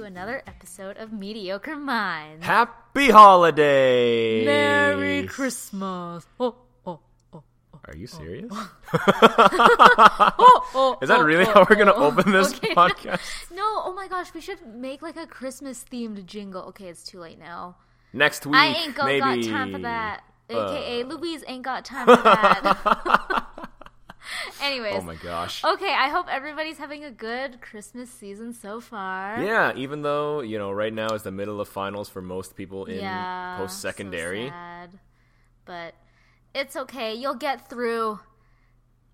to another episode of Mediocre Minds. Happy holidays! Merry Christmas! Oh, oh, oh, Are you serious? Is that really how we're gonna oh. open this Okay. podcast? No, oh my gosh, we should make like a Christmas themed jingle. Okay, it's too late now. Next week, I ain't got, got time for that. Uh. AKA Louise ain't got time for that. Anyways. Oh my gosh. Okay, I hope everybody's having a good Christmas season so far. Yeah, even though you know, right now is the middle of finals for most people in Yeah, post secondary. so. But it's okay. You'll get through.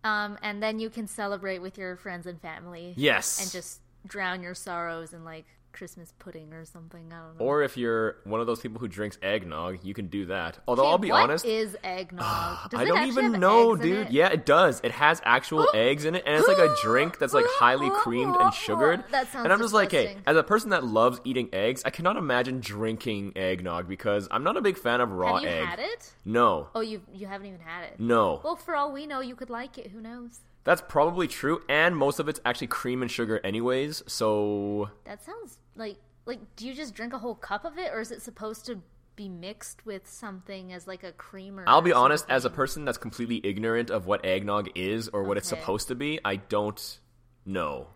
Um, and then you can celebrate with your friends and family. yes, And just drown your sorrows in like Christmas pudding or something. I don't know. or if you're one of those people who drinks eggnog, you can do that. Although Okay, I'll be what honest, is eggnog? Does I don't even know, dude. it? Yeah, it does. It has actual eggs in it, and it's like a drink that's like highly creamed and sugared. That sounds and I'm just like, hey, as a person that loves eating eggs, I cannot imagine drinking eggnog because I'm not a big fan of raw Have you egg. had it? No, Oh, you you haven't even had it. no. Well, for all we know, you could like it. Who knows? That's probably true, and most of it's actually cream and sugar, anyways. So That sounds like like. Do you just drink a whole cup of it, or is it supposed to be mixed with something as like a creamer? I'll be honest, as a person that's completely ignorant of what eggnog is or what it's supposed to be, I don't know.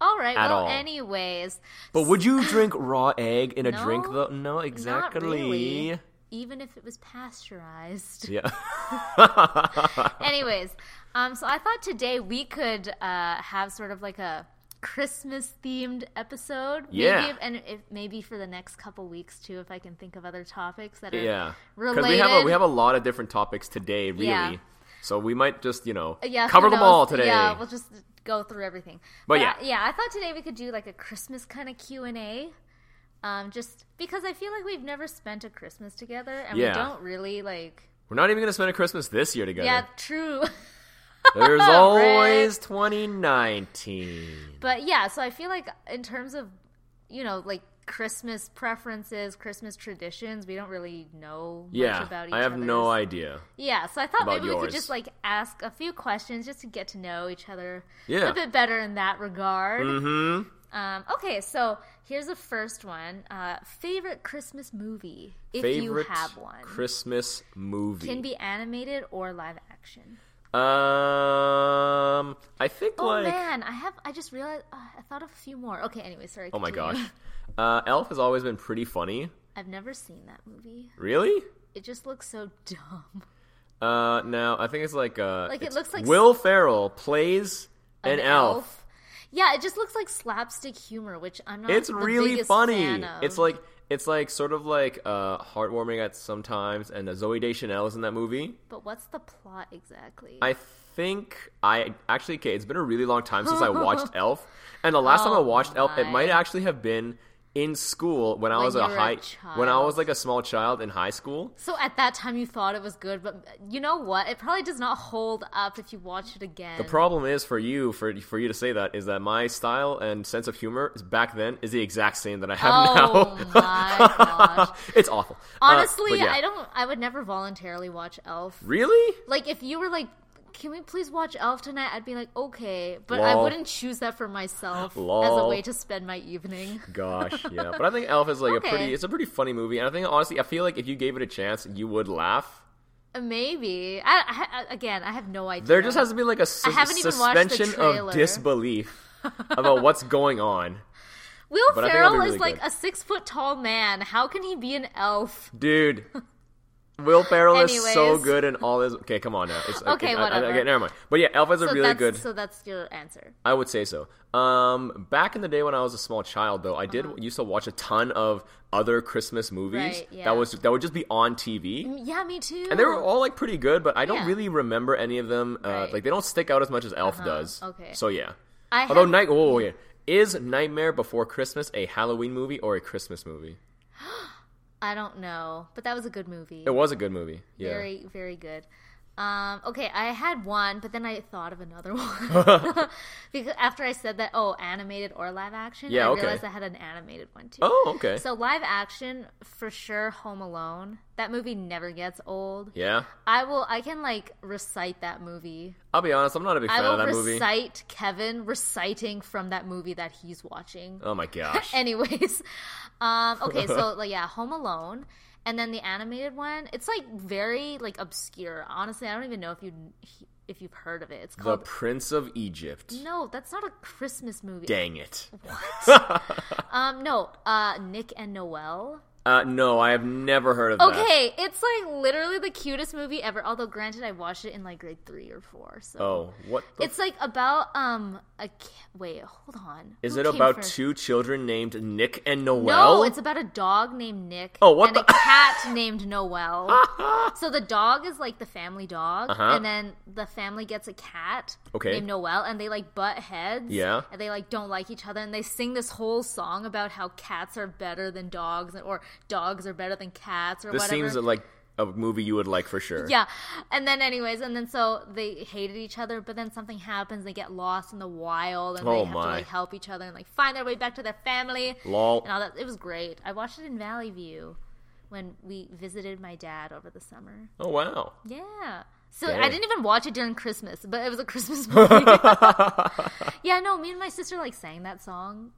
All right. at well, all. anyways, But would you drink raw egg in a drink No, though? No, exactly. really. even if it was pasteurized. Yeah. Anyways, um, so I thought today we could uh have sort of like a Christmas themed episode. Yeah. Maybe, and if maybe for the next couple weeks too, if I can think of other topics that are yeah. related. we have a, we have a lot of different topics today, really. Yeah. So we might just, you know, yeah, cover them all today. Yeah, we'll just go through everything. But I- yeah. yeah, I thought today we could do like a Christmas kind of Q and A. Um, just because I feel like we've never spent a Christmas together, and Yeah. we don't really like. We're not even going to spend a Christmas this year together. Yeah, true. There's always 2019. But yeah, so I feel like in terms of, you know, like Christmas preferences, Christmas traditions, we don't really know much Yeah. about each other. I have no idea. Yeah, so I thought maybe we could just like ask a few questions just to get to know each other Yeah. a bit better in that regard. Mhm. Um, okay, so here's the first one. Uh, favorite Christmas movie, if Favorite you have one. Christmas movie. Can be animated or live action. Um, I think Oh like man, I have. I just realized. Uh, I thought of a few more. Okay, anyway, sorry. Oh my gosh. Uh, Elf has always been pretty funny. I've never seen that movie. Really? It just looks so dumb. Uh, now I think it's like uh, Like, it looks like Will Ferrell plays an, elf. Yeah, it just looks like slapstick humor, which I'm not. It's really funny. It's like it's like sort of like uh heartwarming at sometimes, and uh, Zooey Deschanel is in that movie. But what's the plot exactly? I think I actually okay. It's been a really long time since I watched Elf, and the last time I Oh watched Elf, it might actually have been in school when I was a were a high when I was like a small child in high school. so at that time you thought it was good, but you know what? It probably does not hold up if you watch it again. The problem is for you for for you to say that is that my style and sense of humor is back then is the exact same that I have now. Oh now. my gosh. it's awful. Uh, Honestly, but yeah. I don't. I would never voluntarily watch Elf. really. Like if you were like. Can we please watch Elf tonight? I'd be like, okay, but I wouldn't choose that for myself as a way to spend my evening. Gosh, yeah, but I think Elf is like Okay. a pretty. It's a pretty funny movie, and I think honestly, I feel like if you gave it a chance, you would laugh. Uh, maybe. I, I again, I have no idea. There just has to be like a sus- haven't even watched the suspension of disbelief about what's going on, Will but I think it'll Ferrell be is really like a six foot tall man. How can he be an elf? dude. Will Ferrell is so good in all his. Okay, come on now. It's, Okay, I- I- whatever. okay, never mind. But yeah, Elf is a really good. So that's your answer. I would say so. Um, back in the day when I was a small child, though, I did used to watch a ton of other Christmas movies Uh-huh. Right, yeah. that was that would just be on TV, Yeah, me too. and they were all like pretty good. But I don't Yeah. really remember any of them. Uh, Right. Like they don't stick out as much as Elf does. okay. So yeah. I Although have- Night, oh yeah, is Nightmare Before Christmas a Halloween movie or a Christmas movie? I don't know, but that was a good movie. It was a good movie. Yeah. Very, very good. Um, okay, I had one, but then I thought of another one because after I said that, oh, animated or live action, Yeah, I okay. realized I had an animated one too. Oh, okay. So live action for sure, Home Alone. That movie never gets old. Yeah, I will. I can like recite that movie. I'll be honest. I'm not a big I fan will of that movie. recite Kevin reciting from that movie that he's watching. Oh my gosh. Anyways, um, okay, so like yeah, Home Alone, and then the animated one. It's like very like obscure. Honestly, I don't even know if you if you've heard of it. It's called the. Prince of Egypt. no, that's not a Christmas movie. Dang it. what Um, no, uh, Nick and Noel. Uh, no, I have never heard of that. Okay, it's like literally the cutest movie ever. Although, granted, I watched it in like grade three or four. So Oh, what? It's like about um a wait, hold on. Is Who it about first? two children named Nick and Noel? No, it's about a dog named Nick. Oh, what and the- a cat named Noel. so the dog is like the family dog, Uh-huh. and then the family gets a cat Okay. named Noel, and they like butt heads. Yeah. and they like don't like each other, and they sing this whole song about how cats are better than dogs, or dogs are better than cats, or This whatever. This seems like a movie you would like for sure. Yeah. And then anyways, and then so they hated each other, but then something happens, they get lost in the wild and Oh they have my. to like help each other and like find their way back to their family. Lol. And all that it was great. I watched it in Valleyview when we visited my dad over the summer. Oh wow. Yeah. So Dang. I didn't even watch it during Christmas, but it was a Christmas movie. yeah, no, me and my sister like sang that song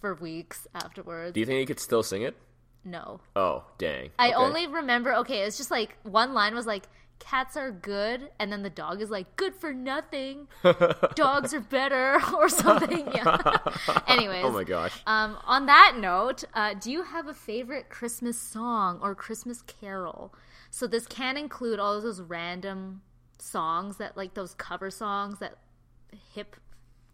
for weeks afterwards. Do you think you could still sing it? No. Oh, dang. I Okay. only remember okay, it's just like one line was like cats are good and then the dog is like good for nothing. Dogs are better or something. Yeah. Anyways. Oh my gosh. Um on that note, uh, do you have a favorite Christmas song or Christmas carol? So this can include all of those random songs that like those cover songs that hip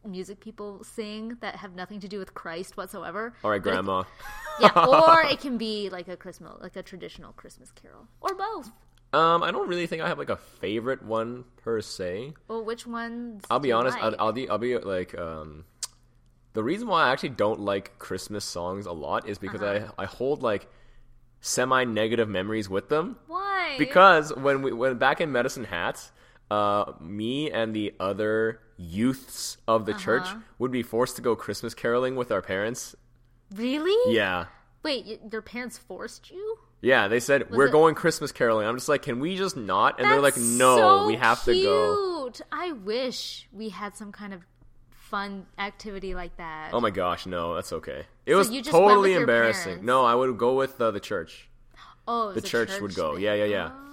music people sing that have nothing to do with Christ whatsoever. All right, Grandma. yeah, or it can be like a Christmas, like a traditional Christmas carol, or both. Um, I don't really think I have like a favorite one per se. Well, which ones? I'll be honest. like? I'll, I'll be. I'll be like. Um, the reason why I actually don't like Christmas songs a lot is because Uh-huh. I I hold like semi negative memories with them. Why? Because when we when back in Medicine Hats, uh, me and the other youths of the church Uh-huh. would be forced to go Christmas caroling with our parents. really? Yeah. Wait, y- your parents forced you? Yeah, they said we're it- going Christmas caroling. I'm just like, can we just not? And they're like, no, so we have to go. cute. I wish we had some kind of fun activity like that. Oh my gosh, no, that's okay. It was you just went totally embarrassing. No, I would go with uh, the church. oh, The was a church, would go. thing. Yeah, yeah, yeah. Oh.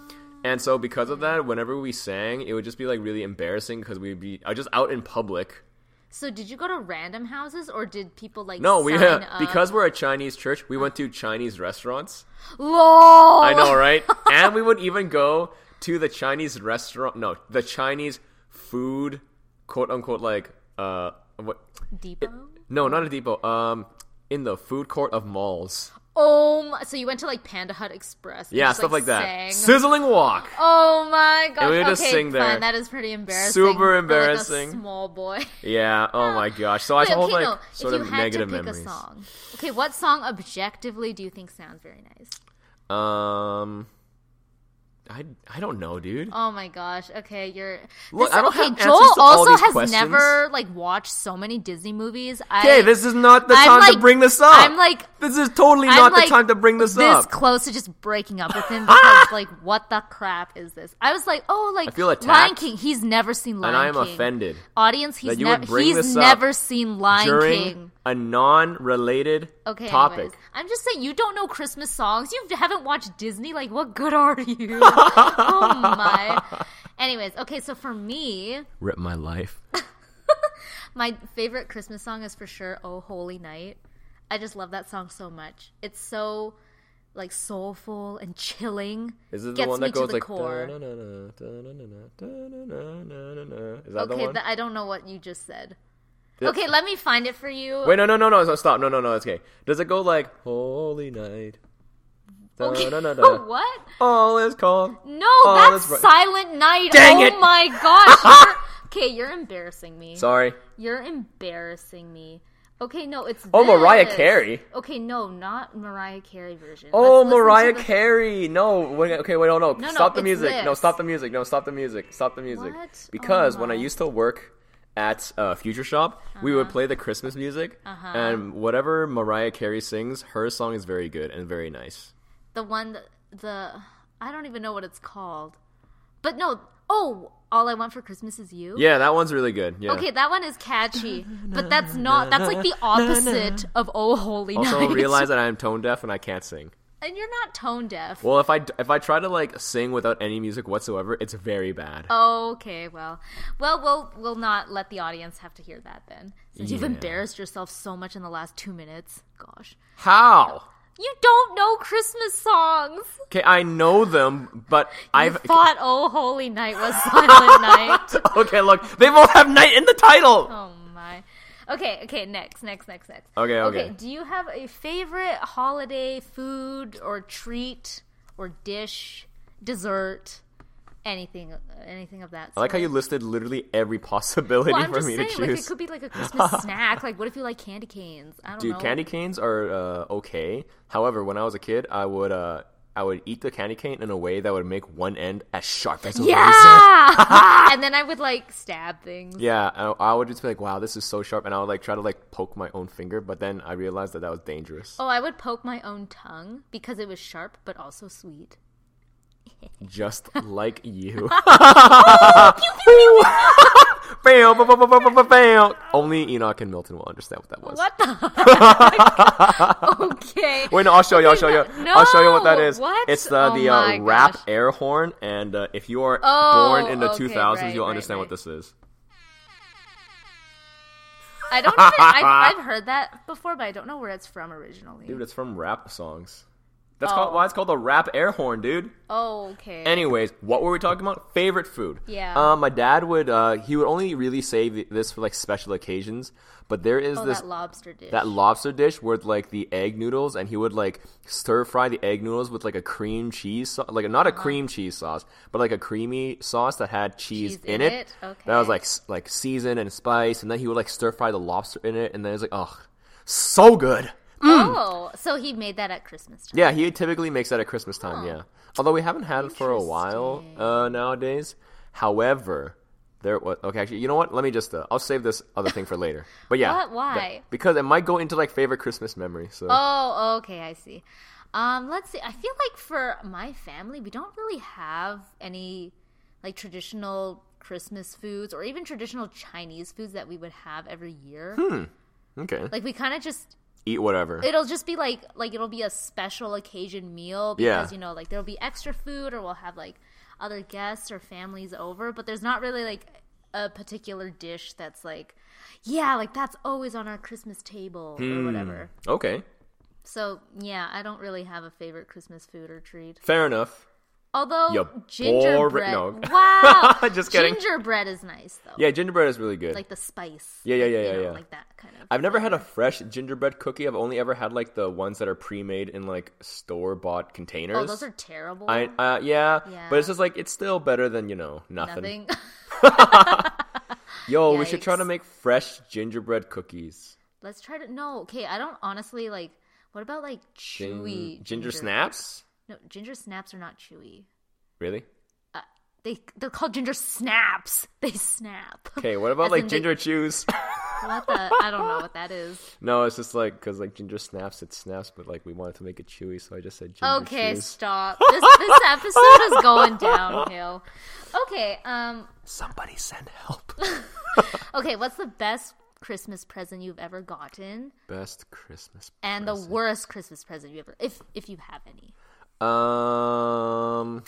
And so because of that, whenever we sang, it would just be like really embarrassing because we'd be uh, just out in public. So did you go to random houses or did people like No, we because we're a Chinese church, we went to Chinese restaurants. Lol. I know, right? and we would even go to the Chinese restaurant. No, the Chinese food, quote unquote, like uh, what? Depot. No, not a depot. Um, in the food court of malls. Oh, my, so you went to like Panda Hut Express? Yeah, just, stuff like that. sang. Sizzling Wok. Oh my god! We would okay, just sing there. fine. That is pretty embarrassing. Super for, like, a embarrassing. small boy. Yeah. Oh my gosh. So I Wait, hold okay, like no. sort of had negative to pick memories. a song, okay, what song objectively do you think sounds very nice? Um, I I don't know, dude. Oh my gosh. Okay, you're. Look, This- I don't okay, have Joel answers to all also has questions. never like watched so many Disney movies. Okay, this is not the I'm time to bring this up. I'm like this is totally I'm not like the time to bring this, this up. This close to just breaking up with him because like what the crap is this? I was like, oh, like feel attacked. Lion King. He's never seen Lion King, and I am King. offended Audience, he's never he's never seen Lion during King. a non-related Okay, topic. anyways. I'm just saying you don't know Christmas songs. You haven't watched Disney. Like, what good are you? oh my. Anyways, okay, so for me, Rip my life. my favorite Christmas song is for sure "Oh Holy Night." I just love that song so much. It's so like soulful and chilling. Is it the Gets one that goes like? Is that the Okay, one? th- I don't know what you just said. Okay, let me find it for you. Wait, no, no, no, no, stop. No, no, no, it's okay. Does it go like Holy Night? Okay. Da-na-na-na, what? All is calm. No, Oh, that's, that's. Silent Night. Dang oh it. my gosh. You're- okay, you're embarrassing me. Sorry. You're embarrassing me. Okay, no, it's Oh, Mariah this. Carey. Okay, no, not Mariah Carey version. Oh, Mariah the- Carey. No, wait, okay, wait, no, no. no, stop the it's music. No, stop the music. No, stop the music. Stop the music. What? Because Oh, when I used to work at uh, Future Shop, we Uh-huh. would play the Christmas music, and whatever Mariah Carey sings, her song is very good and very nice. The one that the I don't even know what it's called. But no, oh, all I want for Christmas is you. Yeah, that one's really good. Yeah. Okay, that one is catchy, but that's not. That's like the opposite of "Oh Holy Night. Also, Night." realize that I am tone deaf and I can't sing. and you're not tone deaf. Well, if I if I try to like sing without any music whatsoever, it's very bad. Okay, well, well, we'll we'll not let the audience have to hear that then, since you've embarrassed yourself so much in the last two minutes. Gosh, How? You don't know Christmas songs. Okay, I know them, but I've thought "Oh Holy Night" was Silent Night. okay. Look, they both have night in the title. Oh my. Okay, okay, next, next, next, next. Okay, okay. do you have a favorite holiday food or treat or dish, dessert, anything anything of that sort. I like how you listed literally every possibility Well, for me saying, to like it could be like a Christmas snack. Like, what if you like candy canes? I don't Dude, know. candy canes are uh, okay. However, when I was a kid, I would uh, I would eat the candy cane in a way that would make one end as sharp as a razor. Yeah, and then I would like stab things. Yeah, I, I would just be like, "Wow, this is so sharp," and I would like try to like poke my own finger, but then I realized that that was dangerous. Oh, I would poke my own tongue because it was sharp but also sweet. Just like you. Bam, bam, bam, bam, bam, bam, bam. Only Enoch and Milton will understand what that was. What the? okay. Wait, no, I'll show you. I'll show you. No, I'll show you what that is. what? It's the Oh the uh, rap gosh. air horn, and uh, if you are Oh, born in the okay, 2000s, right, you'll right, understand what this is. I don't. Even, I've, I've heard that before, but I don't know where it's from originally. Dude, it's from rap songs. That's Oh. called why it's called the rap air horn, dude. oh, okay. Anyways, what were we talking about? Favorite food. Yeah. Um, my dad would uh he would only really save this for like special occasions, but there is oh, this that lobster dish. that lobster dish with like the egg noodles, and he would like stir fry the egg noodles with like a cream cheese, sau- like not a Uh-huh. cream cheese sauce, but like a creamy sauce that had cheese, Cheese in, it. it? That was like like seasoned and spice, and then he would like stir fry the lobster in it, and then it's like, oh, so good. Oh, so he made that at Christmas time. Yeah, he typically makes that at Christmas time. Yeah, although we haven't had it for a while uh, nowadays. However, there was okay. Actually, you know what? Let me just uh, I'll save this other thing for later. But yeah, What? Why? that- because it might go into like favorite Christmas memory. So Oh, okay, I see. Um, let's see. I feel like for my family, we don't really have any like traditional Christmas foods or even traditional Chinese foods that we would have every year. Hmm. okay, Like we kind of just eat whatever. it'll just be like like it'll be a special occasion meal Yeah. because you know like there'll be extra food or we'll have like other guests or families over but there's not really like a particular dish that's like yeah like that's always on our christmas table Hmm. or whatever okay, so yeah i don't really have a favorite christmas food or treat fair enough. Although You gingerbread boring- no. wow Just kidding. gingerbread is nice though Yeah, gingerbread is really good. like the spice Yeah, yeah, yeah, you yeah, know, yeah. like that kind of I've never had a fresh gingerbread cookie. I've only ever had like the ones that are pre-made in like store-bought containers. oh those are terrible I uh, yeah, Yeah. but it's just like it's still better than you know nothing. nothing Yo, we should try to make fresh gingerbread cookies. Let's try to. No, okay. I don't honestly like. What about like Gin- chewy ginger snaps? No, ginger snaps are not chewy. Really? They they're called ginger snaps. They snap. Okay, what about As like in they- ginger chews? what the? I don't know what that is. no, it's just like because like ginger snaps, it snaps, but like we wanted to make it chewy, so I just said ginger chews. Okay, chews. stop. This this episode is going downhill. Okay, um, Somebody send help. okay. What's the best Christmas present you've ever gotten, Best Christmas. and the worst Christmas present you ever, if if you have any? Um,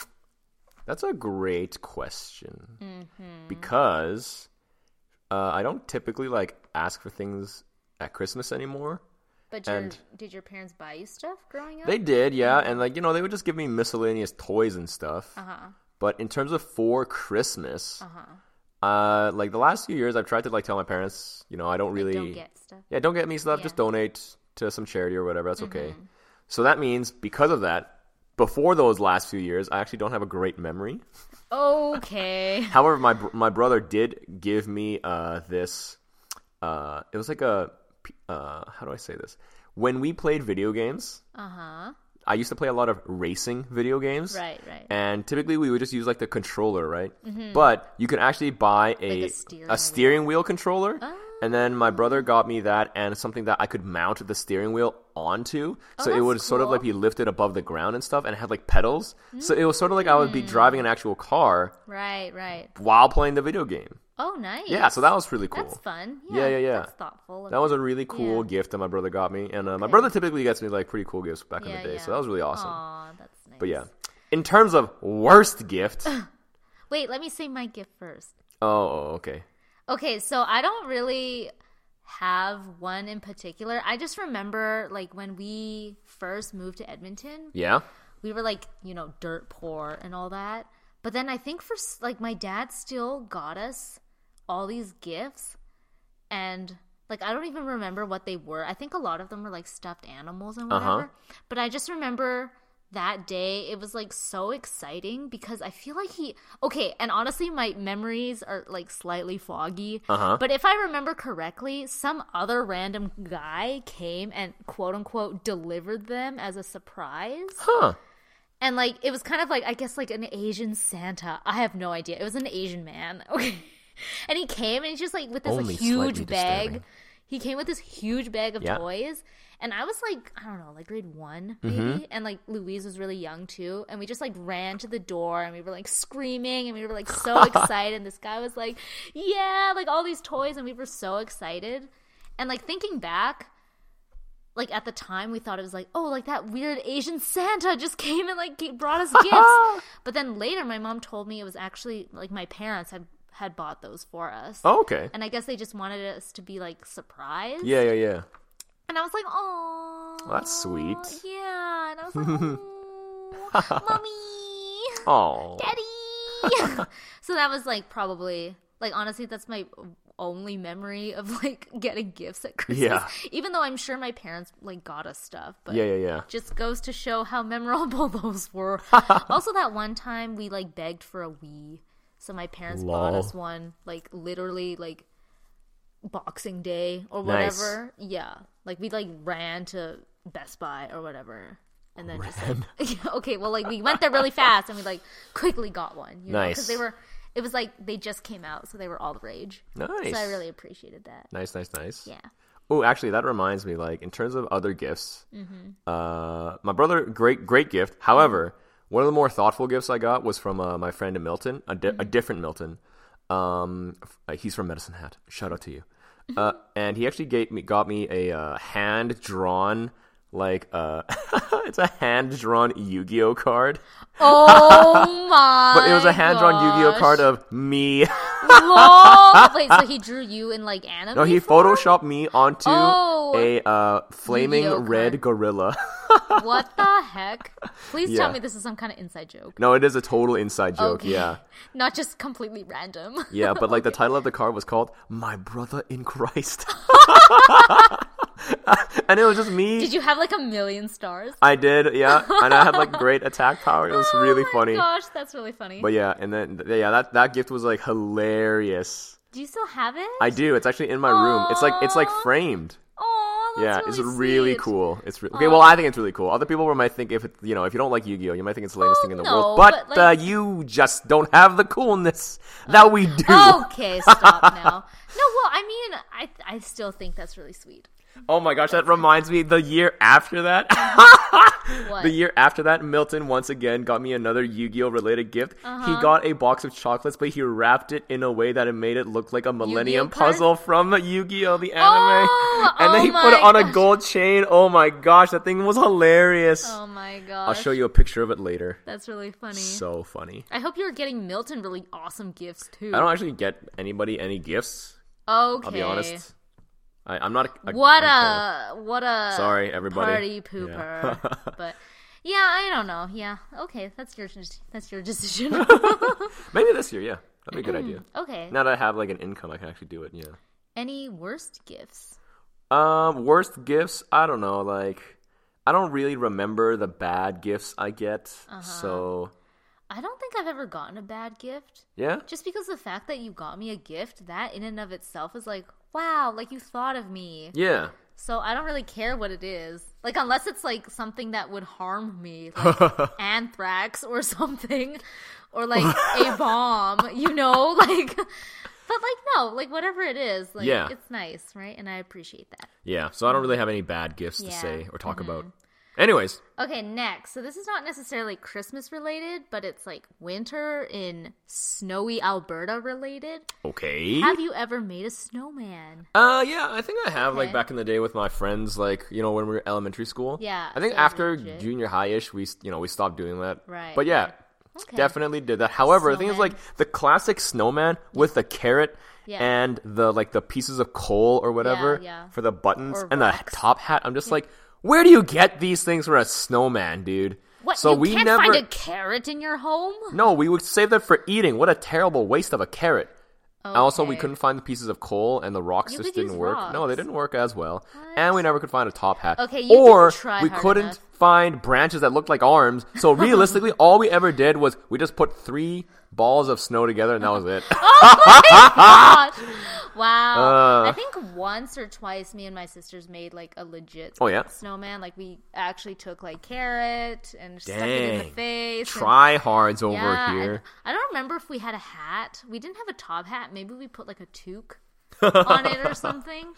that's a great question Mm-hmm. because uh, I don't typically like ask for things at Christmas anymore. But your, did your parents buy you stuff growing up? They did, yeah, and like you know, they would just give me miscellaneous toys and stuff. uh-huh. But in terms of for Christmas, Uh-huh. uh, like the last few years, I've tried to like tell my parents, you know, I don't really, Don't get stuff. yeah, don't get me stuff, just Yeah. Mm-hmm. donate to some charity or whatever. That's okay. So that means because of that, before those last few years, I actually don't have a great memory. Okay. However, my my brother did give me uh, this. Uh, it was like a uh, how do I say this? When we played video games, Uh huh. I used to play a lot of racing video games. Right, right. And typically we would just use like the controller, right? But you can actually buy a Mm-hmm. Like a steering steering wheel controller. And then my brother got me that and something that I could mount the steering wheel onto. So it would sort of like be lifted above the ground and stuff and it had like pedals. So it was sort of like I would be driving an actual car Right, right. while playing the video game. Oh, nice. Yeah, so that was really cool. That's fun. Yeah, Yeah, yeah, yeah. That's thoughtful. That was a really cool Yeah. gift that my brother got me. And uh, my brother typically gets me like pretty cool gifts back in the day. yeah. So that was really awesome. Aw, that's nice. But yeah. In terms of worst gift. Wait, let me say my gift first. oh, oh, okay. Okay, so I don't really have one in particular. I just remember like when we first moved to Edmonton, Yeah. we were like, you know, dirt poor and all that. But then I think for like my dad still got us all these gifts and like I don't even remember what they were. I think a lot of them were like stuffed animals and Uh-huh. whatever. But I just remember that day it was like so exciting because I feel like he okay, and honestly my memories are like slightly foggy. Uh-huh. But if I remember correctly, some other random guy came and quote unquote delivered them as a surprise. Huh. And like it was kind of like I guess like an Asian Santa. I have no idea. It was an Asian man. Okay. And he came and he's just like with this like, huge bag. disturbing. He came with this huge bag of Yeah. toys. And I was like, I don't know, like grade one, maybe. Mm-hmm. And like Louise was really young too. And we just like ran to the door and we were like screaming and we were like so excited. And this guy was like, Yeah, like all these toys. And we were so excited. And like thinking back, like at the time we thought it was like oh like that weird asian santa just came and like brought us gifts but then later my mom told me it was actually like my parents had had bought those for us Oh, okay. and i guess they just wanted us to be like surprised Yeah, yeah, yeah. and i was like oh That's sweet. yeah and i was like oh mommy Oh. daddy so that was like probably like honestly that's my only memory of like getting gifts at christmas Yeah. even though i'm sure my parents like got us stuff but Yeah, yeah, yeah. just goes to show how memorable those were also that one time we like begged for a wii so my parents bought us one like literally like boxing day or Nice. whatever yeah like we like ran to best buy or whatever and then just like, okay well like we went there really fast and we like quickly got one you know Nice. because they were it was like they just came out so they were all the rage Nice. so i really appreciated that Nice, nice, nice. yeah Oh, actually, that reminds me. Like in terms of other gifts, Mm-hmm. uh, my brother, great, great gift. However, one of the more thoughtful gifts I got was from uh, my friend in Milton, a, di- Mm-hmm. different Milton. Um, uh, he's from Medicine Hat. Shout out to you. Mm-hmm. Uh, and he actually gave me, got me a uh, hand drawn, like uh, it's a hand drawn Yu Gi Oh card, oh my but it was a hand drawn Yu Gi Oh card of me. Lol. Wait, so he drew you in like anime? no, he form? photoshopped me onto Oh. a uh, flaming Yu-Gi-Oh red gorilla. What the heck? Please Yeah. tell me this is some kind of inside joke. No, it is a total inside joke. Okay. Yeah, Not just completely random. yeah, but like the title of the card was called "My Brother in Christ," and it was just me. Did you have like a million stars? I did, yeah, and I had like great attack power. It was really oh my funny. gosh, that's really funny. But yeah, and then yeah, that that gift was like hilarious. Do you still have it? I do. It's actually in my room. It's like it's like framed. Oh, yeah, really it's really sweet. cool. It's re- okay. Well, I think it's really cool. Other people might think if it, you know if you don't like Yu-Gi-Oh, you might think it's the latest Well, thing in the no, world. But, but, like- uh, you just don't have the coolness that we do. Okay, stop now. No, well, I mean, I I still think that's really sweet. Oh my gosh, that reminds me. The year after that, What? the year after that, Milton once again got me another Yu-Gi-Oh related gift. Uh-huh. He got a box of chocolates, but he wrapped it in a way that it made it look like a Millennium card? puzzle from Yu-Gi-Oh the anime. Oh, and then oh he put it on a gold chain. Oh my gosh, that thing was hilarious. oh my gosh. I'll show you a picture of it later. That's really funny. So funny. I hope you're getting Milton really awesome gifts too. I don't actually get anybody any gifts. Okay. I'll be honest. I, I'm not. A, What I'm a what a Sorry, everybody. party pooper. Yeah. but yeah, I don't know. Yeah, okay, that's your that's your decision. Maybe this year, yeah, that'd be a good idea. okay. Now that I have like an income, I can actually do it. Yeah. Any worst gifts? Um, worst gifts. I don't know. Like, I don't really remember the bad gifts I get. Uh-huh. So I don't think I've ever gotten a bad gift. yeah, Just because the fact that you got me a gift, that in and of itself is like, wow, like you thought of me. yeah. So I don't really care what it is. Like unless it's like something that would harm me, like anthrax or something, or like a bomb, you know, like But like no, like whatever it is, like Yeah. it's nice, right? And I appreciate that. Yeah, so I don't really have any bad gifts to say or talk about. Mm-hmm. Anyways, Okay, next. So this is not necessarily Christmas related, but it's like winter in snowy Alberta related. okay. Have you ever made a snowman? Uh, yeah, I think I have like back in the day with my friends, like you know when we were elementary school. Yeah, I think so after legit. junior high-ish, we you know we stopped doing that. Right, But yeah, right. Okay. definitely did that. However, the thing is like the classic snowman with the carrot. Yeah. And the like the pieces of coal or whatever yeah. for the buttons Or and rocks. the top hat. I'm just like, where do you get these things for a snowman, dude? What? So you we can't never. find a carrot in your home? No, we would save that for eating. What a terrible waste of a carrot. And Also, we couldn't find the pieces of coal, and the rocks You just didn't work. No, they didn't work as well. And we never could find a top hat. Okay, you or we couldn't enough. find branches that looked like arms. So realistically, all we ever did was we just put three balls of snow together, and that was it. oh my Gosh. Wow. Uh. I think once or twice me and my sisters made like a legit Oh, yeah? snowman. Like we actually took like carrot and stuck it in the Dang. face. and- Try hards over yeah, here. I don't remember if we had a hat. We didn't have a top hat. Maybe we put like a toque on it or something.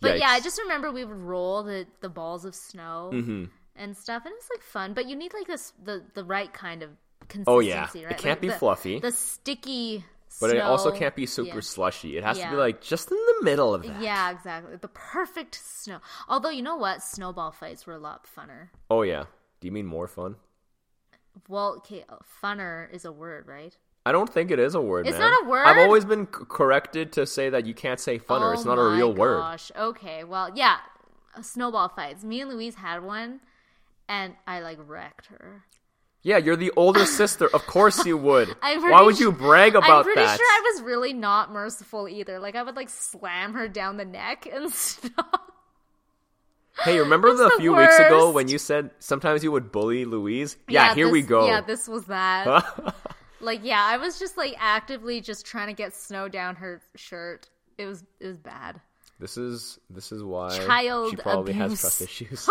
But yeah, I just remember we would roll the, the balls of snow Mm-hmm. and stuff, and it's like fun. But you need like this the the right kind of consistency. Oh, yeah. right? It can't Like, be the- fluffy. The sticky. But it also can't be super yeah. slushy. It has to be like just in the middle of that. Yeah, exactly. The perfect snow. Although you know what, snowball fights were a lot funner. Oh yeah. Do you mean more fun? Well, okay, uh, funner is a word, right? I don't think it is a word. It's man. not a word? I've always been c- corrected to say that you can't say funner. it's Oh not a real word. Gosh. Okay. Well, yeah. Snowball fights. Me and Louise had one, and I like wrecked her. Yeah, you're the older sister. Of course you would. Why would you brag about that? I'm pretty that? sure I was really not merciful either. Like I would like slam her down the neck and stuff. Hey, remember the, the few weeks ago when you said sometimes you would bully Louise? Yeah, here we go. Yeah, this was that. like yeah, I was just like actively just trying to get snow down her shirt. It was it was bad. this is this is why Child she probably has abuse. trust issues.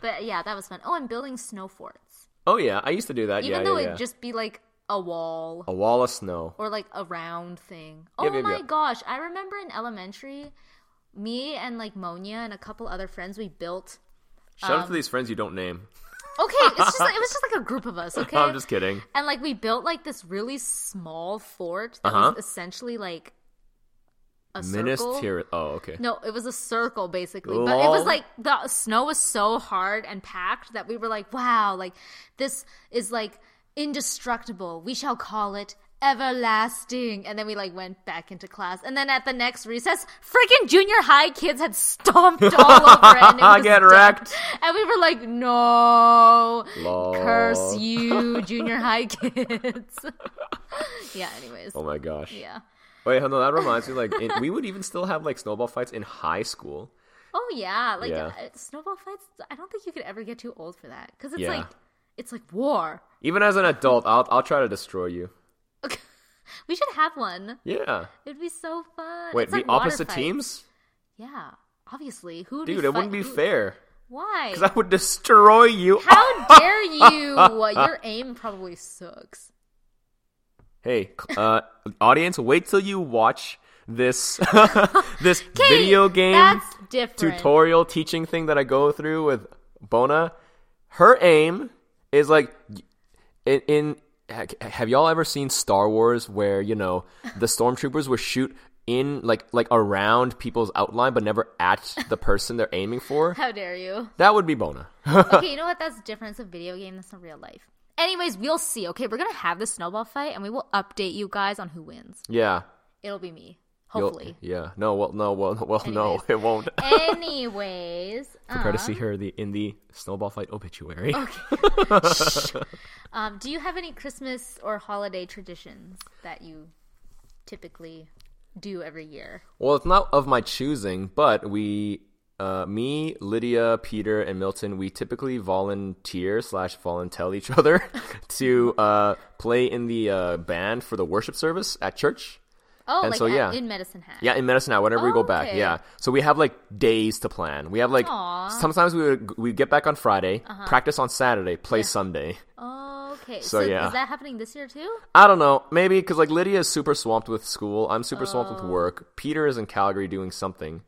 But yeah, that was fun. Oh, I'm building snow forts. Oh yeah, I used to do that. Even yeah, though yeah, it'd yeah. just be like a wall a wall of snow. or like a round thing. Oh my gosh, I remember in elementary, me and like Monia and a couple other friends, we built. Shout out to Um, these friends you don't name. Okay, it's just like, it was just like a group of us. Okay, I'm just kidding. and like we built like this really small fort that Uh-huh. was essentially like a Minas circle. Tirith. Oh, okay. No, it was a circle basically. But it was like the snow was so hard and packed that we were like, wow, like this is like indestructible. We shall call it everlasting. And then we like went back into class. And then at the next recess, freaking junior high kids had stomped all over it. And it Get done. wrecked. And we were like, no, Lol. curse you, junior high kids. yeah, anyways. Oh my gosh. Yeah. Wait, no, that reminds me. Like, in, we would even still have like snowball fights in high school. Oh yeah, like Yeah. uh, snowball fights. I don't think you could ever get too old for that because it's Yeah. like it's like war. Even as an adult, I'll I'll try to destroy you. we should have one. Yeah. It'd be so fun. Wait, It's the like opposite teams, Yeah, obviously. Who? dude. It wouldn't be who- fair Why? because I would destroy you. How dare you? Your aim probably sucks. Hey, uh, audience, wait till you watch this this video game tutorial teaching thing that I go through with Bona. Her aim is like in, in have y'all ever seen Star Wars where you know the stormtroopers would shoot in like like around people's outline but never at the person they're aiming for? How dare you? That would be Bona. okay, you know what? That's different. It's a video game. That's not real life. Anyways, we'll see. Okay, we're gonna have the snowball fight, and we will update you guys on who wins. yeah. It'll be me, You'll- hopefully. Yeah. No. Well. No. Well. Well. No. It won't. Anyways, Prepare to um, see her the in the snowball fight obituary. Okay. um, do you have any Christmas or holiday traditions that you typically do every year? Well, it's not of my choosing, but we, uh, me, Lydia, Peter, and Milton, we typically volunteer slash volunteer each other to uh, play in the uh, band for the worship service at church. Oh, And like so, at- yeah. in Medicine Hat. Yeah, in Medicine Hat, whenever we go back. Okay. Yeah, so we have like days to plan. We have like Aw. Uh-huh. sometimes we would we get back on Friday, practice on Saturday, play Sunday. Oh, Okay, So, so, yeah. is that happening this year too? I don't know. Maybe because like Lydia is super swamped with school. I'm super swamped Oh. with work. Peter is in Calgary doing something.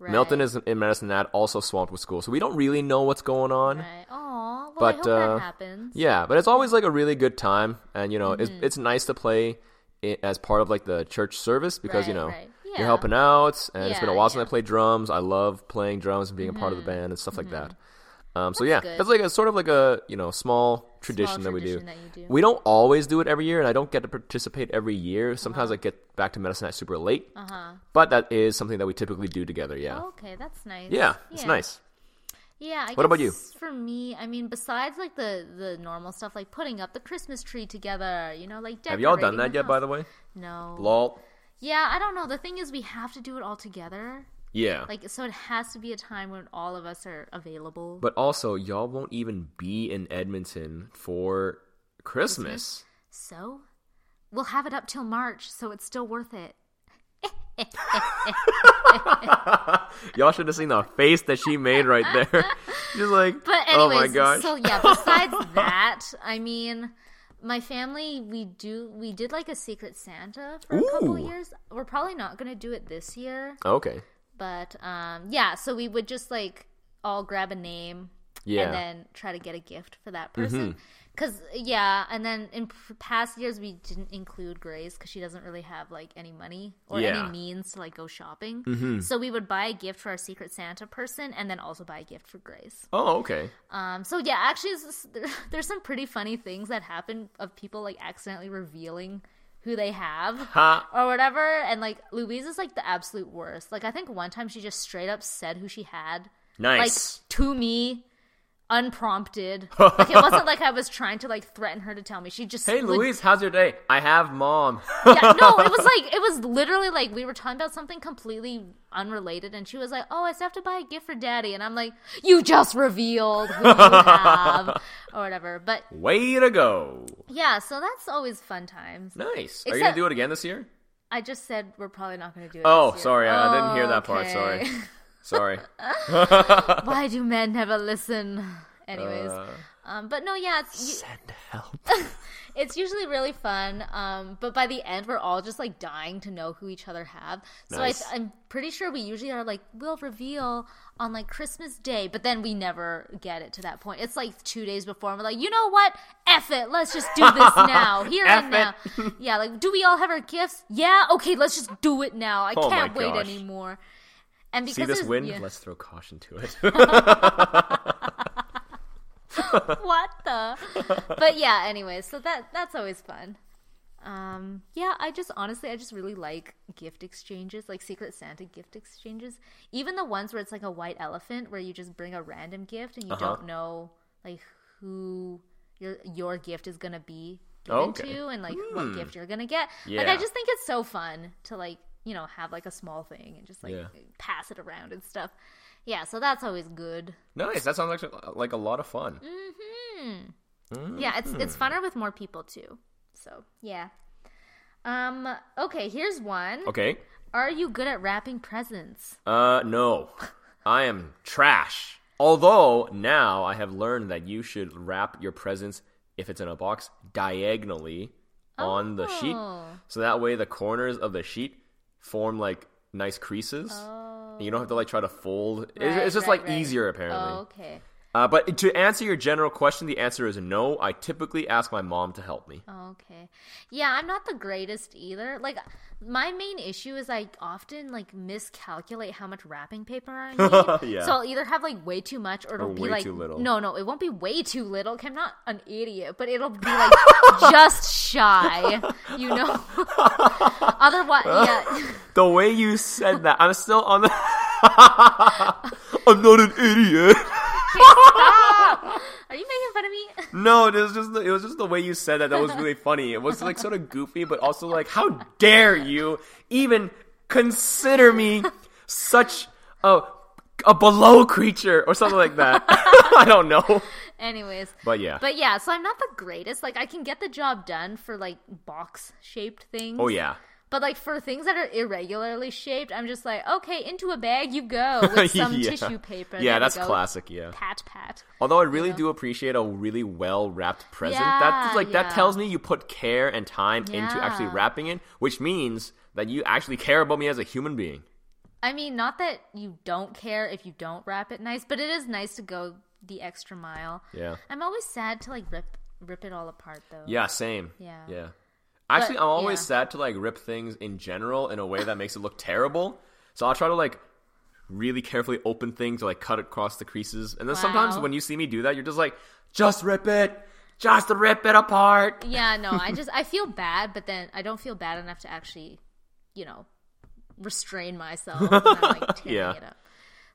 Right. Milton is in Medicine Hat, also swamped with school. So we don't really know what's going on. Right. Oh, well, But, uh, that happens. Yeah, but it's always like a really good time, and you know, it's Mm-hmm. it's nice to play it as part of like the church service because you know right. you're helping out, and it's been a Yeah, while since I. Mm-hmm. played drums. I love playing drums and being a part of the band and stuff like that. Um, so yeah, good. that's like a sort of like a you know small tradition that we do. that do. We don't always do it every year, and I don't get to participate every year. Sometimes I get back to Medicine Hat super late, Uh-huh. but that is something that we typically do together. Yeah, Oh, okay, that's nice. yeah, it's nice. Yeah. I What about you? For me, I mean, besides like the the normal stuff, like putting up the Christmas tree together, you know, like Have y'all done that yet? By the way, No. lol. Yeah, I don't know. The thing is, we have to do it all together. Yeah, Like, so it has to be a time when all of us are available. But also, y'all won't even be in Edmonton for Christmas. so we'll have it up till March, so it's still worth it. Y'all should have seen the face that she made right there. She's like, But oh my gosh. so yeah. Besides that, I mean, my family we do we did like a Secret Santa for a couple years. We're probably not gonna do it this year, okay. But um, yeah. So we would just like all grab a name Yeah. and then try to get a gift for that person. Cause yeah, and then in p- past years we didn't include Grace because she doesn't really have like any money or Yeah. any means to like go shopping. So we would buy a gift for our Secret Santa person and then also buy a gift for Grace. Oh, okay. Um, so yeah, actually, just- there's some pretty funny things that happen of people like accidentally revealing who they have Ha. or whatever. And like Louise is like the absolute worst. Like I think one time she just straight up said who she had, Nice. like to me, unprompted. like it wasn't like I was trying to like threaten her to tell me. She just hey, like, Louise, how's your day? I have mom. yeah, no, it was like it was literally like we were talking about something completely unrelated, and she was like, "Oh, I still have to buy a gift for Daddy," and I'm like, "You just revealed who you have or whatever." But Way to go. yeah, so that's always fun times. Nice. Are you going to do it again this year? I just said we're probably not going to do it. Oh, this year. sorry. I didn't hear that part. Sorry. Sorry. Why do men never listen? Anyways, Uh, um, but no, yeah, it's send help. it's usually really fun. Um, but by the end, we're all just like dying to know who each other have. So Nice. I, I'm pretty sure we usually are like, we'll reveal on like Christmas Day, but then we never get it to that point. It's like two days before, and we're like, you know what? F it. Let's just do this now, here and now. Yeah, like, do we all have our gifts? Yeah. Okay, let's just do it now. I Oh can't wait gosh. anymore. And because See this wind? yeah. Let's throw caution to it. what the but yeah anyways so that that's always fun um yeah i just honestly i just really like gift exchanges like secret santa gift exchanges even the ones where it's like a white elephant where you just bring a random gift and you Uh-huh. don't know like who your your gift is gonna be given Okay. to and like what gift you're gonna get like i just think it's so fun to like you know have like a small thing and just like Yeah. pass it around and stuff yeah so that's always good nice. That sounds like, like a lot of fun. Yeah, it's it's funner with more people too. So yeah. Um. Okay. Here's one. Okay. Are you good at wrapping presents? Uh, no. I am trash. Although now I have learned that you should wrap your presents if it's in a box diagonally on the sheet, Oh. so that way the corners of the sheet form like nice creases. And you don't have to like try to fold. It's, Right, it's just right, like right. easier apparently. Oh, okay. Uh, but to answer your general question, the answer is no. I typically ask my mom to help me. Okay. Yeah, I'm not the greatest either. Like my main issue is I often like miscalculate how much wrapping paper I need. Yeah. So I'll either have like way too much or it'll Or be way like too little. No, no, it won't be way too little. I'm not an idiot, but it'll be like just shy. You know. Otherwise, yeah. The way you said that, I'm still on the. I'm not an idiot. Are you making fun of me? No, it was just the, it was just the way you said that that was really funny. It was like sort of goofy, but also like, how dare you even consider me such a a below creature or something like that? I don't know, Anyways. but yeah. But yeah, so I'm not the greatest. Like I can get the job done for like box shaped things. oh yeah, But like for things that are irregularly shaped, I'm just like, okay, into a bag you go with some Yeah. tissue paper. Yeah, that's classic. Yeah. Pat pat. Although I really do appreciate a really well wrapped present. Yeah, that's like yeah. that tells me you put care and time into actually wrapping it, which means that you actually care about me as a human being. I mean, not that you don't care if you don't wrap it nice, but it is nice to go the extra mile. Yeah. I'm always sad to like rip rip it all apart though. Yeah, same. Yeah. Yeah. Actually, But, I'm always yeah. sad to like rip things in general in a way that makes it look terrible. So I'll try to like really carefully open things or like cut across the creases. And then sometimes when you see me do that, you're just like, just rip it. Just rip it apart. Yeah, no, I just I feel bad, but then I don't feel bad enough to actually, you know, restrain myself I'm like tearing Yeah. it up.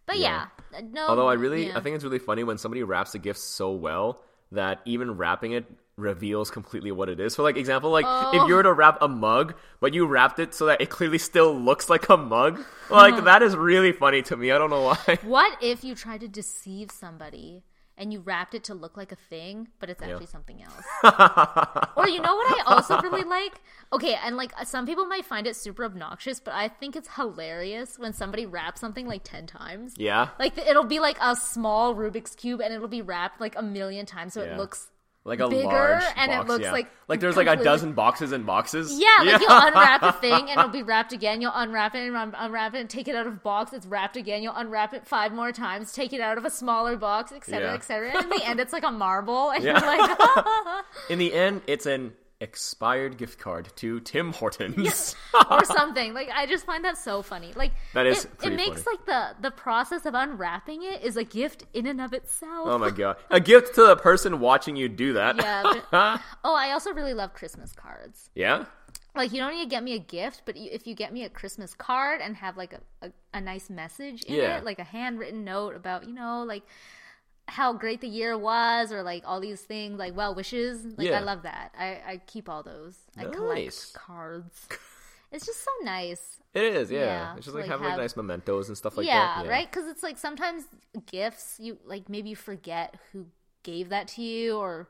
But yeah, uh, no. Although I really, yeah. I think it's really funny when somebody wraps a gift so well that even wrapping it reveals completely what it is. For like example, like Oh. if you were to wrap a mug, but you wrapped it so that it clearly still looks like a mug, like hmm. that is really funny to me. I don't know why. What if you tried to deceive somebody and you wrapped it to look like a thing, but it's actually something else? or you know what I also really like? Okay, and like some people might find it super obnoxious, but I think it's hilarious when somebody wraps something like 10 times. Yeah, Like it'll be like a small Rubik's cube and it'll be wrapped like a million times so Yeah. it looks like a bigger, large and it box, looks yeah. like like there's like a dozen boxes and boxes. Yeah, like you'll unwrap a thing and it'll be wrapped again. You'll unwrap it and un- unwrap it and take it out of box. It's wrapped again. You'll unwrap it five more times, take it out of a smaller box, etc., Yeah. etc. And in the end, it's like a marble, and Yeah. you're like, In the end, it's an expired gift card to Tim Hortons. or something. Like I just find that so funny. Like That is it, it makes funny. like the the process of unwrapping it is a gift in and of itself. oh my god, a gift to the person watching you do that. Yeah. But, oh, I also really love Christmas cards. yeah. like you don't need to get me a gift but if you get me a christmas card and have like a, a, a nice message in Yeah. it like a handwritten note about you know like how great the year was or like all these things like well wishes like Yeah. i love that i i keep all those i collect cards it's just so nice It is, yeah. Yeah, it's just to, like, having have like nice mementos and stuff like that. yeah, right because it's like sometimes gifts you like maybe you forget who gave that to you or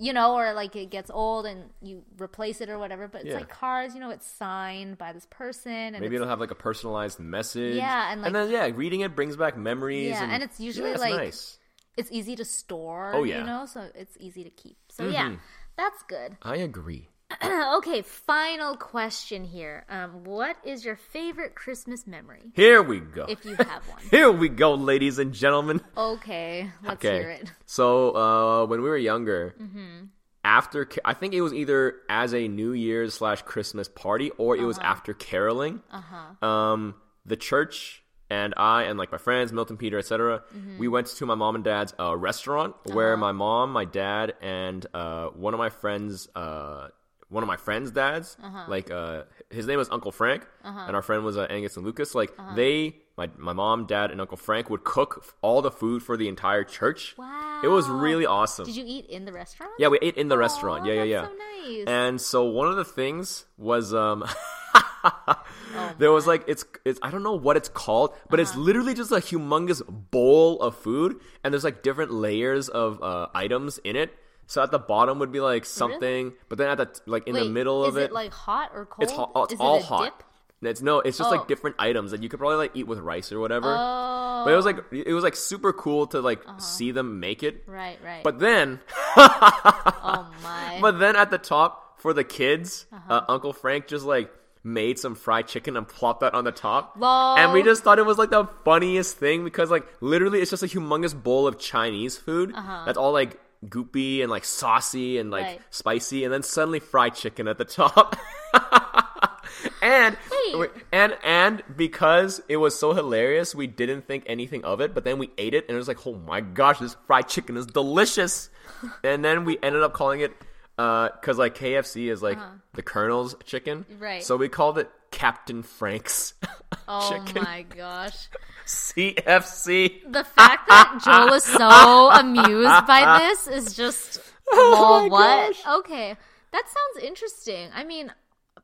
you know or like it gets old and you replace it or whatever but it's Yeah. like cards you know it's signed by this person and Maybe it'll have like a personalized message. Yeah, and, like- then yeah, reading it brings back memories. Yeah, and, and it's usually, yeah, like, nice. It's easy to store Oh, yeah. you know so it's easy to keep so yeah Mhm. that's good I agree. okay final question here um what is your favorite christmas memory Here we go. if you have one Here we go, ladies and gentlemen. okay let's hear it So uh, when we were younger, Mm-hmm. after I think it was either as a New Year's slash Christmas party or it Uh-huh. was after caroling. Uh-huh. Um, the church and I and like my friends, Milton, Peter, etc. Mm-hmm. We went to my mom and dad's uh, restaurant where Uh-huh. my mom, my dad, and uh, one of my friends. Uh, one of my friends' dads, Uh-huh. like uh, his name was Uncle Frank, and our friend was uh, Angus and Lucas. Like Uh-huh. they, my my mom, dad, and Uncle Frank would cook all the food for the entire church. wow It was really awesome. did you eat in the restaurant yeah, we ate in the restaurant. Aw, Yeah, yeah, yeah. so nice And so one of the things was um Oh there was like it's it's I don't know what it's called, but it's Uh-huh. literally just a humongous bowl of food and there's like different layers of uh items in it. So at the bottom would be like something, but then at the like in the middle of is it, like hot or cold it's hot. oh, It's all it a hot. dip? It's no, it's just Oh. like different items that you could probably like eat with rice or whatever. oh But it was like it was like super cool to like see them make it. right right But then oh my But then at the top for the kids, Uh-huh. uh Uncle Frank just like made some fried chicken and plopped that on the top. Lol. And we just thought it was like the funniest thing because like literally it's just a humongous bowl of Chinese food that's all like goopy and like saucy and like Uh-huh. Right. spicy and then suddenly fried chicken at the top. and Wait. and and because it was so hilarious, we didn't think anything of it. But then we ate it, and it was like, oh my gosh, this fried chicken is delicious. and then we ended up calling it because like KFC is like the Colonel's chicken, Uh-huh. Right. So we called it Captain Frank's oh chicken. my gosh CFC. the fact that Joel is so amused by this is just my what? gosh. Okay, that sounds interesting. I mean,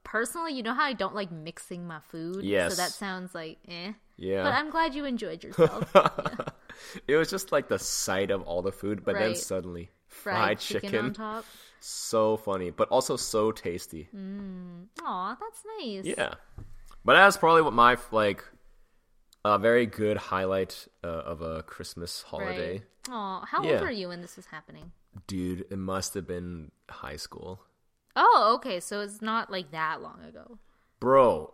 personally, you know how I don't like mixing my food. Yes. So that sounds like eh. Yeah. But I'm glad you enjoyed yourself. yeah. It was just like the sight of all the food, but then suddenly fried, chicken. on top. So funny, but also so tasty. Aw, that's nice. Yeah, but that's probably what my like a very good highlight uh, of a Christmas holiday. Right. Aw, how Yeah. old were you when this was happening? Dude, it must have been high school, Oh, okay, so it's not like that long ago. bro.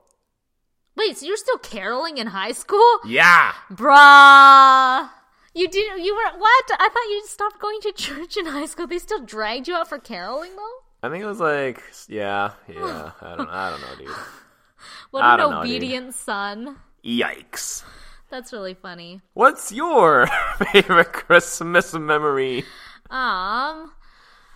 Wait, so you're still caroling in high school? Yeah, Bruh. You did you were what? I thought you stopped going to church in high school. They still dragged you out for caroling though? I think it was like yeah, yeah. I don't, I don't know, dude. What I an don't know, obedient son. Yikes. That's really funny. What's your favorite Christmas memory? Um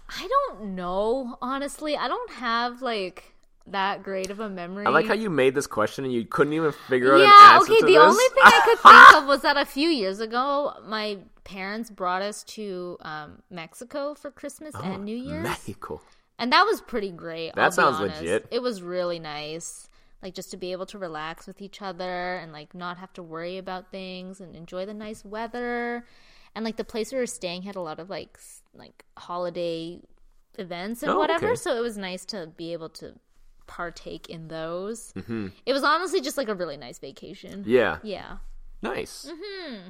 I don't know, honestly. I don't have like that great of a memory. I like how you made this question and you couldn't even figure out yeah, an answer okay. The this. only thing I could think of was that a few years ago, my parents brought us to um, Mexico for Christmas and New Year's, Mexico. and that was pretty great. That I'll sounds legit. It was really nice, like just to be able to relax with each other and like not have to worry about things and enjoy the nice weather. And like the place we were staying had a lot of like like holiday events and Oh, whatever, okay. so it was nice to be able to partake in those. Mm-hmm. It was honestly just like a really nice vacation. Yeah, Yeah. nice. Mm-hmm.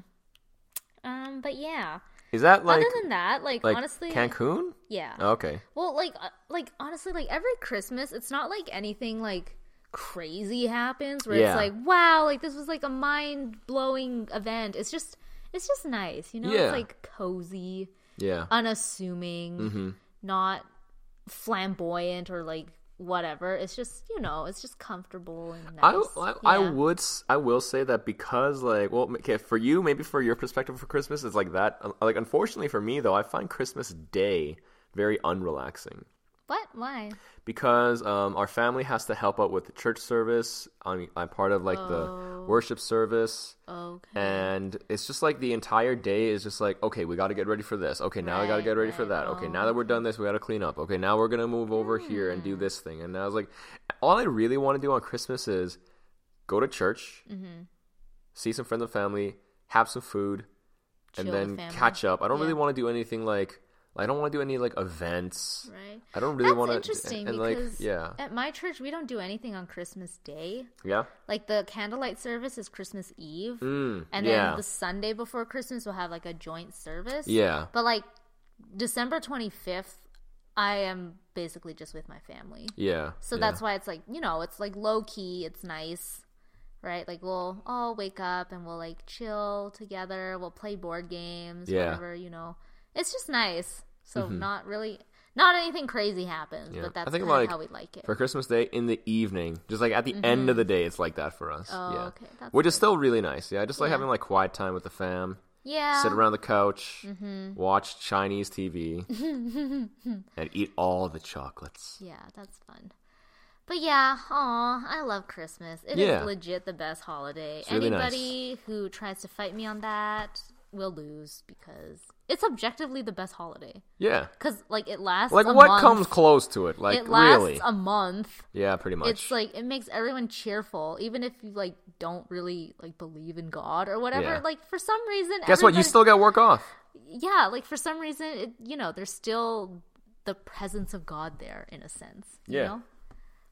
Um, but yeah. Is that like Other than that, like, like honestly, Cancun? yeah. Okay. Well, like, uh, like honestly, like every Christmas, it's not like anything like crazy happens where Yeah. it's like, wow, like this was like a mind blowing event. It's just, it's just nice, you know. Yeah. It's like cozy, Yeah. unassuming, Mm-hmm. not flamboyant or like whatever. It's just, you know, it's just comfortable and I, nice. I, I Yeah. would s- I will say that because like well okay for you maybe for your perspective for Christmas it's like that Uh, like unfortunately for me though I find Christmas Day very unrelaxing What? Why? because um, our family has to help out with the church service I'm, I'm part of like Oh. the worship service Okay. and it's just like the entire day is just like okay we got to get ready for this okay now we got to get ready for that okay Oh, now that we're done this we got to clean up okay now we're gonna move over here and Hmm. do this thing and I was like all I really want to do on Christmas is go to church Mm-hmm. see some friends and family have some food and then family. catch up I don't really want to do anything like I don't want to do any like events Right. I don't really want to interesting and like because yeah at my church we don't do anything on Christmas Day. yeah Like the candlelight service is Christmas Eve, mm, and yeah then the Sunday before Christmas we'll have like a joint service. yeah But like December twenty fifth, I am basically just with my family. yeah So yeah. that's why it's like you know it's like low key. It's nice. Right, like we'll all wake up and we'll like chill together. We'll play board games, Yeah. Whatever you know. It's just nice. So not really, not anything crazy happens, Yeah. but that's I think kind of like how we like it. for Christmas Day in the evening, just like at the end of the day, it's like that for us. Mm-hmm. Oh, yeah, okay, that's which is still really nice. Yeah, I just like Yeah. having like quiet time with the fam, yeah, sit around the couch, Mm-hmm. watch Chinese TV, and eat all the chocolates. Yeah, that's fun. But yeah, aw, I love Christmas. It is Yeah. legit the best holiday. really nice. Anybody who tries to fight me on that will lose because it's objectively the best holiday. Yeah, Because like it lasts like what month. comes close to it? Like it lasts really? a month. yeah, pretty much. It's like it makes everyone cheerful, even if you like don't really like believe in God or whatever. Yeah. Like for some reason, Guess what? You still got work off. yeah, like for some reason, it, you know, there's still the presence of God there in a sense. You Yeah. know?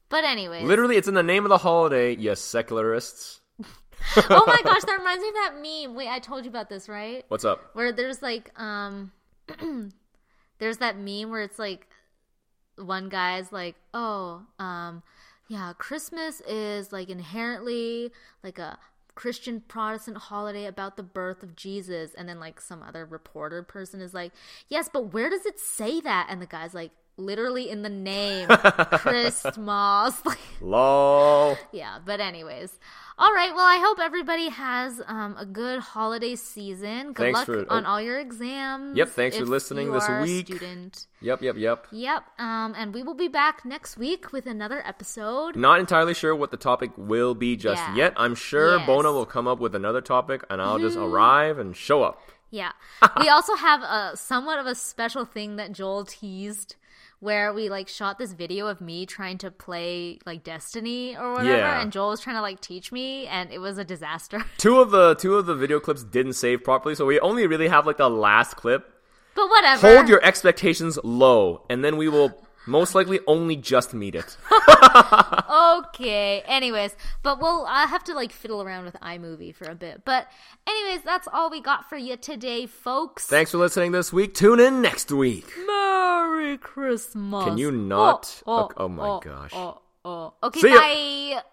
But anyways, Literally, it's in the name of the holiday. Yes, secularists. Oh my gosh, that reminds me of that meme. Wait, I told you about this, right? What's up? Where there's like, um, there's that meme where it's like, one guy's like, oh, um, yeah, Christmas is like inherently like a Christian Protestant holiday about the birth of Jesus. And then like some other reporter person is like, yes, but where does it say that? And the guy's like, literally in the name, Christmas. Lol. yeah, but anyways. All right, well, I hope everybody has um, a good holiday season. Good Thanks luck for- on oh. all your exams. Yep, thanks for listening this week. student. Yep, yep, yep. Yep, um, and we will be back next week with another episode. Not entirely sure what the topic will be just Yeah. yet. I'm sure Yes. Bona will come up with another topic and I'll just arrive and show up. Yeah. we also have a somewhat of a special thing that Joel teased where we like shot this video of me trying to play like Destiny or whatever Yeah. and Joel was trying to like teach me and it was a disaster. Two of the two of the video clips didn't save properly, so we only really have like the last clip. But whatever. Hold your expectations low, and then we will most likely only just meet it. okay. Anyways, but we'll I have to like fiddle around with iMovie for a bit. But anyways, that's all we got for you today, folks. Thanks for listening this week. Tune in next week. Merry Christmas. Can you not? Oh, oh, Okay- oh my oh, gosh. Oh, oh. Okay, See ya. bye.